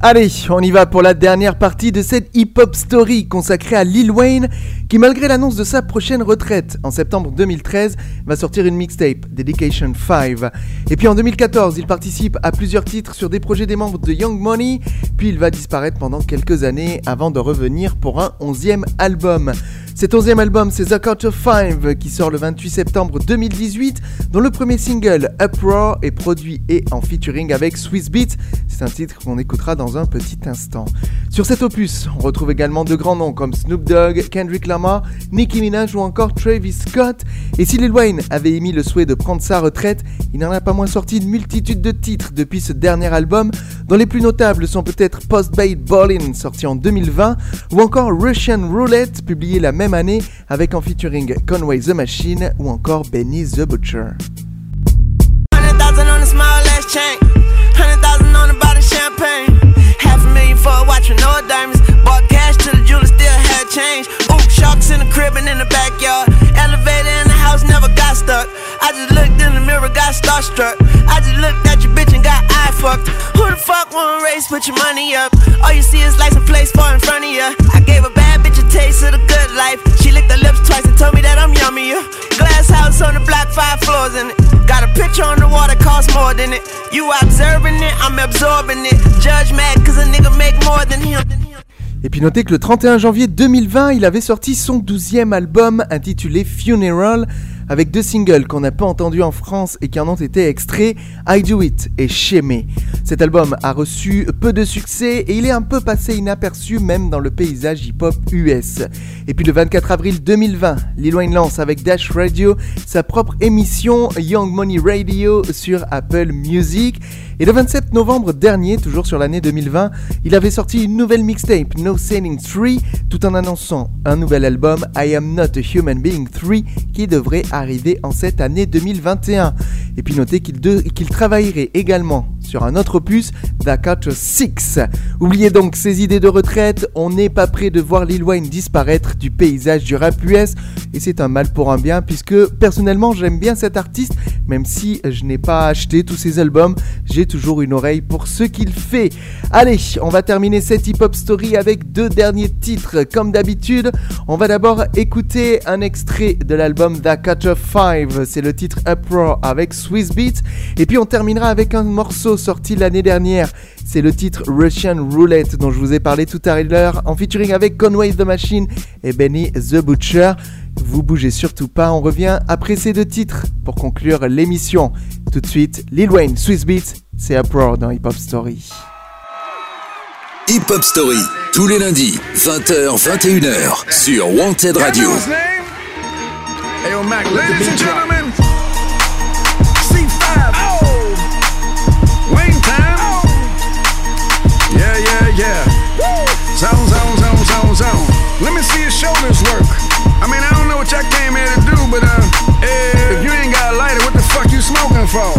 Allez, on y va pour la dernière partie de cette hip-hop story consacrée à Lil Wayne, qui malgré l'annonce de sa prochaine retraite en septembre 2013, va sortir une mixtape, Dedication 5. Et puis en 2014, il participe à plusieurs titres sur des projets des membres de Young Money, puis il va disparaître pendant quelques années avant de revenir pour un onzième album. Cet onzième album, c'est The Culture 5, qui sort le 28 septembre 2018, dont le premier single, Uproar, est produit et en featuring avec Swiss Beats. C'est un titre qu'on écoutera dans un petit instant. Sur cet opus, on retrouve également de grands noms comme Snoop Dogg, Kendrick Lamar, Nicki Minaj ou encore Travis Scott. Et si Lil Wayne avait émis le souhait de prendre sa retraite, il n'en a pas moins sorti une multitude de titres depuis ce dernier album, dont les plus notables sont peut-être Post-Bait Ballin, sorti en 2020, ou encore Russian Roulette, publié la même année avec en featuring Conway the Machine ou encore Benny the Butcher. Never got stuck. I just looked in the mirror, got starstruck. I just looked at your bitch and got eye fucked. Who the fuck wanna race? Put your money up. All you see is lights and place far in front of you. I gave a bad bitch a taste of the good life. She licked her lips twice and told me that I'm yummier. Glass house on the block, five floors in it. Got a picture on the wall that costs more than it. You observing it, I'm absorbing it. Judge mad cause a nigga make more than him. Et puis notez que le 31 janvier 2020, il avait sorti son 12e album intitulé Funeral, avec deux singles qu'on n'a pas entendus en France et qui en ont été extraits, I Do It et Shemé. Cet album a reçu peu de succès et il est un peu passé inaperçu même dans le paysage hip-hop US. Et puis le 24 avril 2020, Lil Wayne lance avec Dash Radio sa propre émission Young Money Radio sur Apple Music. Et le 27 novembre dernier, toujours sur l'année 2020, il avait sorti une nouvelle mixtape, No Sailing 3, tout en annonçant un nouvel album, I Am Not a Human Being 3, qui devrait arriver en cette année 2021. Et puis notez qu'il travaillerait également sur un autre opus, The Culture 6. Oubliez donc ces idées de retraite, on n'est pas prêt de voir Lil Wayne disparaître du paysage du rap US, et c'est un mal pour un bien, puisque personnellement j'aime bien cet artiste, même si je n'ai pas acheté tous ses albums, j'ai toujours une oreille pour ce qu'il fait. Allez, on va terminer cette hip-hop story avec deux derniers titres. Comme d'habitude, on va d'abord écouter un extrait de l'album The Culture 5, c'est le titre Uproar avec Swiss Beats, et puis on terminera avec un morceau sorti l'année dernière. C'est le titre Russian Roulette dont je vous ai parlé tout à l'heure en featuring avec Conway the Machine et Benny the Butcher. Vous bougez surtout pas, on revient après ces deux titres pour conclure l'émission. Tout de suite, Lil Wayne, Swiss Beats, c'est Uproar dans Hip Hop Story. Hip Hop Story, tous les lundis, 20h, 21h, sur Wanted Radio. Hey, yo, Mac, ladies and gentlemen, C5. Zone. Let me see your shoulders work. I mean, I don't know what y'all came here to do, but uh, if you ain't got a lighter, what the fuck you smoking for?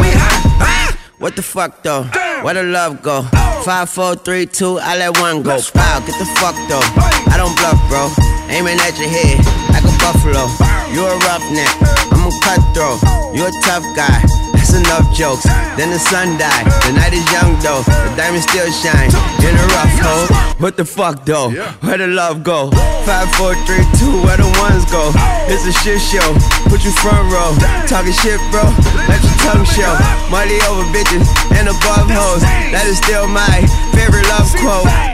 We hot. What the fuck though? Where the love go? Five, four, three, two, I let one go. Wow, get the fuck though. I don't bluff, bro. Aiming at your head like a buffalo. You a roughneck, I'm a cutthroat. You a tough guy. That's enough jokes. Then the sun died. The night is young though. The diamond still shine in a rough hole. What the fuck though? Where the love go? Five, four, three, two. Where the ones go? It's a shit show. Put you front row. Talking shit, bro. Let your tongue show. Money over bitches and above hoes. That is still my favorite love quote.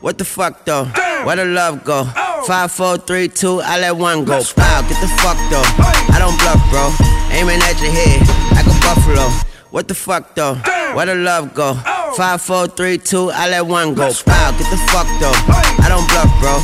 What the fuck though? Where the love go? Five, four, three, two, I let one go. Wow, get the fuck though. I don't bluff, bro. Aiming at your head like a buffalo. What the fuck though? Where the love go? Five, four, three, two, I let one go. Wow, get the fuck though. I don't bluff, bro.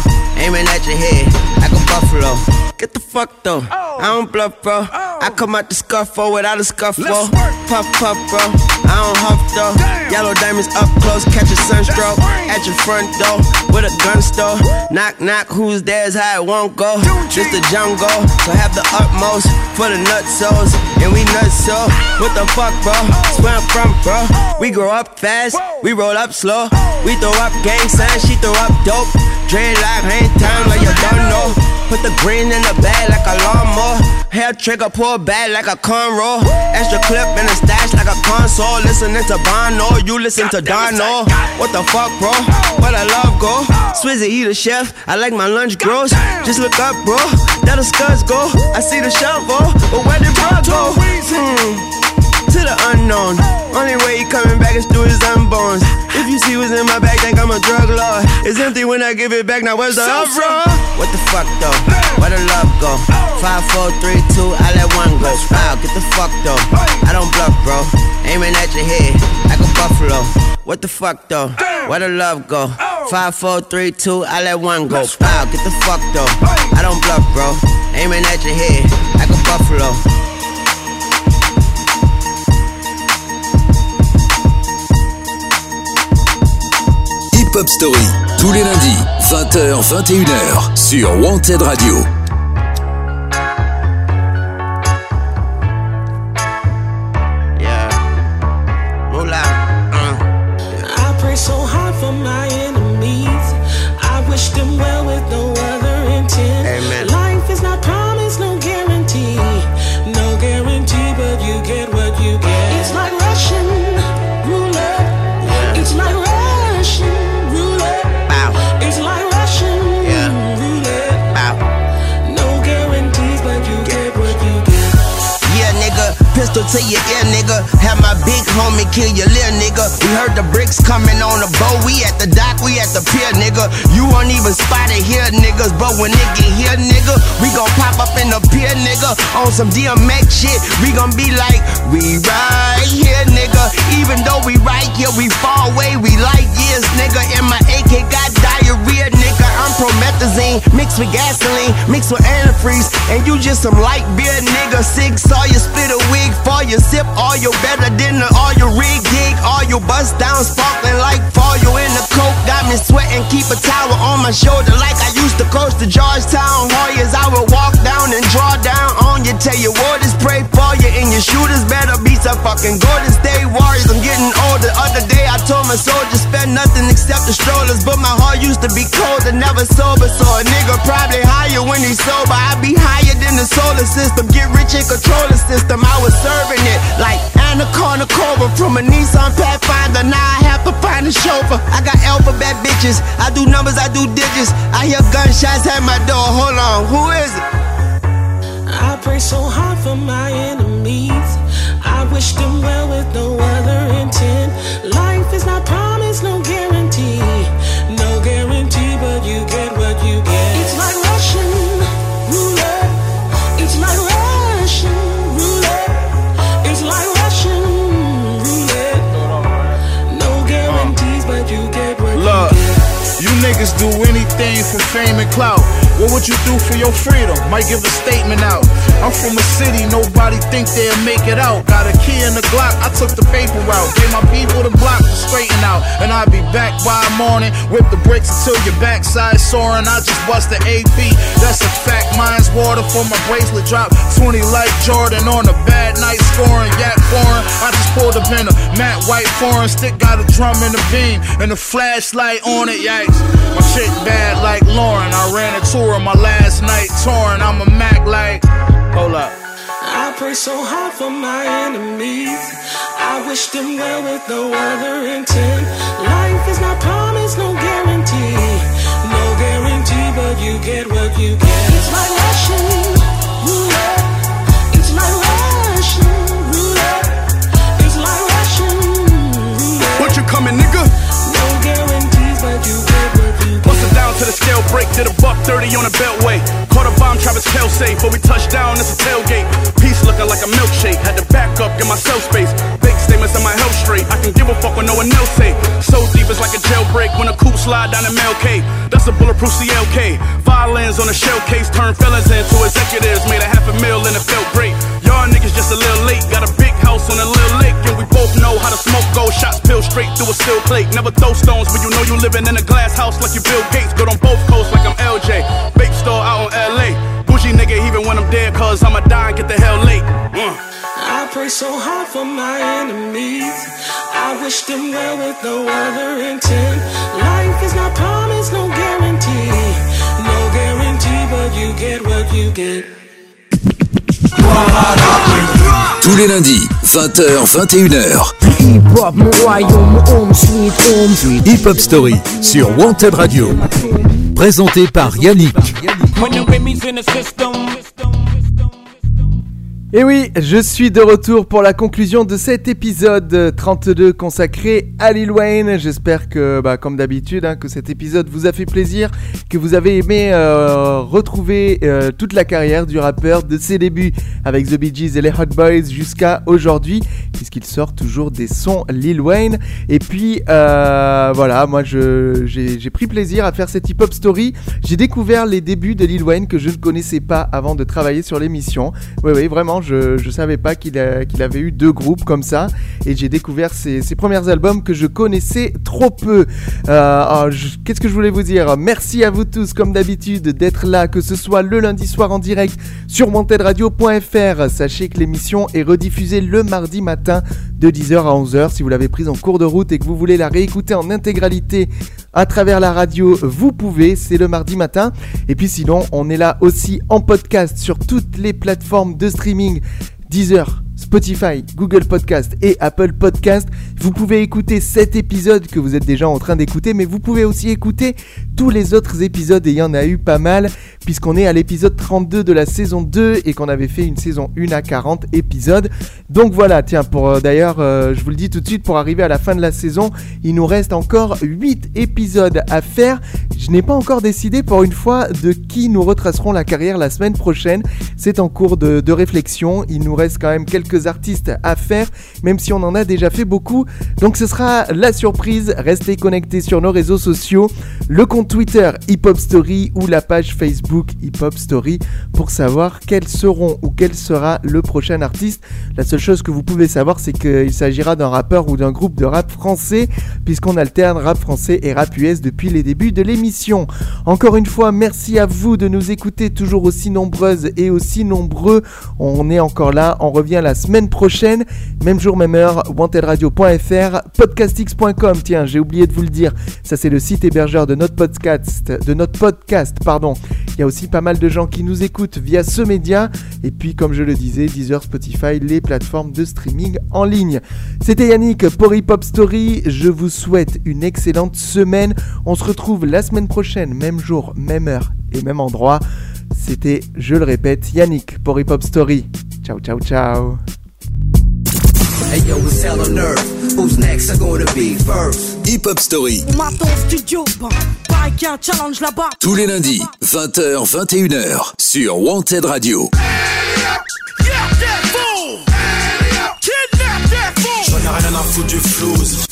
Aiming at your head like a buffalo. Get the fuck though. I don't bluff, bro. I come out the scuffle without a scuffle. Puff, puff, bro. I don't huff though. Yellow diamonds up close, catch a sunstroke. At your front door with a gun store. Knock, knock, who's there's how it won't go. Just the jungle, so have the utmost for the nutsos. And we nuts so. What the fuck, bro? Where I'm from, bro. We grow up fast, we roll up slow. We throw up gang signs, she throw up dope. Dreadlock, hang time like you don't know. Put the green in the bag like a lawnmower. Hair trigger, pull back like a cornrow. Extra clip in the stash like a console. Listening to Bono, you listen to Dono. What the fuck, bro? Where the love go? Swizzy, he the chef. I like my lunch gross. Just look up, bro. That the scuds go. I see the shovel, but where did bro go? Hmm to the unknown. Only way he coming back is through his unborns. If you see what's in my bag, think I'm a drug lord. It's empty when I give it back. Now where's the uproar? What the fuck though? Where the love go? Five, four, three, two, I let one go. Wow, get the fuck though. I don't bluff, bro. Aiming at your head like a buffalo. What the fuck though? Where the love go? Five, four, three, two, I let one go. Wow, get the fuck though. I don't bluff, bro. Aiming at your head like a buffalo. Hip Hop Story, tous les lundis, 20h, 21h, sur Wanted Radio. Your ear, nigga. Have my big homie kill your little nigga. We heard the bricks coming on the boat. We at the dock, we at the pier, nigga. You won't even spot it here, niggas. But when it get here, nigga, we gon' pop up in the pier, nigga. On some DMX shit, we gon' be like, we right here, nigga. Even though we right here, we far away, we like years, nigga. And my AK got diarrhea. I'm promethazine mixed with gasoline, mixed with antifreeze, and you just some light beer, nigga. Six saw you split a wig for you sip all you better the all your rig gig, all you bust down sparkling like fall you in the coke. Got me sweating, keep a towel on my shoulder like I used to coach the Georgetown Warriors. I would walk down and draw down on you, tell your waters pray for you, and your shooters better be some fucking Golden State Warriors. I'm getting older. Other day I told my soldiers spend nothing except the strollers, but my heart used to be cold and never sober. So a nigga probably higher when he's sober. I be higher than the solar system. Get rich and control the system. I was serving it like Anaconda Cobra from a Nissan Pathfinder. Now I have to find a chauffeur. I got alphabet bitches. I do numbers, I do digits. I hear gunshots at my door. Hold on, who is it? I pray so hard for my enemies. I wish them well with no other intent. Life is not promised, no guarantee. No guarantee, but you get what you get. It's like Russian roulette. It's like Russian roulette. It's like Russian roulette. No guarantees, but you get what Look, you get. you niggas do anything for fame and clout. What would you do for your freedom? Might give a statement out. I'm from a city, nobody think they'll make it out. Got a key in the Glock, I took the paper route. Gave my people the block to straighten out. And I'll be back by morning. Whip the bricks until your backside soaring. I just bust the AP. That's a fact. Mine's water for my bracelet drop. 20 like Jordan on a bad night scoring. Yak foreign. I just pulled up in a matte white foreign. Stick got a drum in the beam and a flashlight on it. Yikes. My shit bad like Lauren. I ran a tour on my last night touring. I'm a Mac like. Hold up. I pray so hard for my enemies. I wish them well with no other intent. Life is not promised, no guarantee. No guarantee, but you get what you get. It's like Russian roulette. It's to the scale break, did a buck 30 on a beltway. Caught a bomb, Travis Kelsey. but we touch down, it's a tailgate. Piece looking like a milkshake. Had to back up, get myself space. Big statements on my health straight. I can give a fuck when no one else say. So deep, it's like a jailbreak when a coupe slide down in MLK. That's a bulletproof CLK. Violins on a shell case, turn felons into executives. Made a through a steel plate. Never throw stones, but you know you living in a glass house like you Bill Gates. Good on both coasts like I'm LJ. Vape store out on LA. Bougie nigga, even when I'm dead, cause I'ma die and get the hell late. Uh. I pray so hard for my enemies. I wish them well with no other intent. Life is not promised, no guarantee. No guarantee, but you get what you get. Tous les lundis, 20h, 21h. Hip Hop, mon royaume, home sweet home sweet. Hip Hop Story sur Wanted Radio. Présenté par Yannick. Et oui, je suis de retour pour la conclusion de cet épisode 32 consacré à Lil Wayne. J'espère que, bah, comme d'habitude, hein, que cet épisode vous a fait plaisir, que vous avez aimé euh, retrouver euh, toute la carrière du rappeur de ses débuts avec The Bee Gees et les Hot Boys jusqu'à aujourd'hui, puisqu'il sort toujours des sons Lil Wayne. Et puis, euh, voilà, moi j'ai pris plaisir à faire cette hip-hop story. J'ai découvert les débuts de Lil Wayne que je ne connaissais pas avant de travailler sur l'émission. Oui, oui, vraiment, je, je savais pas qu'il avait eu deux groupes comme ça. Et j'ai découvert ses, premiers albums que je connaissais trop peu. Euh, je- Qu'est-ce que je voulais vous dire? Merci à vous tous, comme d'habitude, d'être là, que ce soit le lundi soir en direct sur montedradio.fr. Sachez que l'émission est rediffusée le mardi matin de 10h à 11h. Si vous l'avez prise en cours de route et que vous voulez la réécouter en intégralité à travers la radio, vous pouvez, c'est le mardi matin. Et puis sinon, on est là aussi en podcast sur toutes les plateformes de streaming. Deezer, Spotify, Google Podcast et Apple Podcast. Vous pouvez écouter cet épisode que vous êtes déjà en train d'écouter, mais vous pouvez aussi écouter tous les autres épisodes et il y en a eu pas mal puisqu'on est à l'épisode 32 de la saison 2 et qu'on avait fait une saison 1 à 40 épisodes. Donc voilà, tiens, pour euh, d'ailleurs, euh, je vous le dis tout de suite, pour arriver à la fin de la saison, il nous reste encore 8 épisodes à faire. Je n'ai pas encore décidé pour une fois de qui nous retracerons la carrière la semaine prochaine. C'est en cours de, de réflexion. Il nous reste quand même quelques artistes à faire, même si on en a déjà fait beaucoup. Donc ce sera la surprise. Restez connectés sur nos réseaux sociaux, le compte Twitter Hip Hop Story ou la page Facebook Hip Hop Story pour savoir quels seront ou quel sera le prochain artiste. La seule chose que vous pouvez savoir, c'est qu'il s'agira d'un rappeur ou d'un groupe de rap français, puisqu'on alterne rap français et rap US depuis les débuts de l'émission. Encore une fois, merci à vous de nous écouter toujours aussi nombreuses et aussi nombreux. On est encore là, on revient la semaine prochaine, même jour, même heure, wantedradio.fr, podcastx.com. Tiens, j'ai oublié de vous le dire, ça c'est le site hébergeur de notre podcast, de notre podcast, pardon. Il y a aussi pas mal de gens qui nous écoutent via ce média, et puis comme je le disais, Deezer, Spotify, les plateformes de streaming en ligne. C'était Yannick pour Hip Hop Story. Je vous souhaite une excellente semaine. On se retrouve la semaine prochaine, même jour, même heure et même endroit. C'était, je le répète, Yannick pour Hip Hop Story. Ciao, ciao, ciao. Hey yo, it's hell on earth. Who's next? Are gonna be first? Hip Hop Story. On m'attend au studio, bon, pareil qu'il y a un challenge là-bas. Tous les lundis, 20h, 21h sur Wanted Radio. J'en ai rien à foutre du flouze.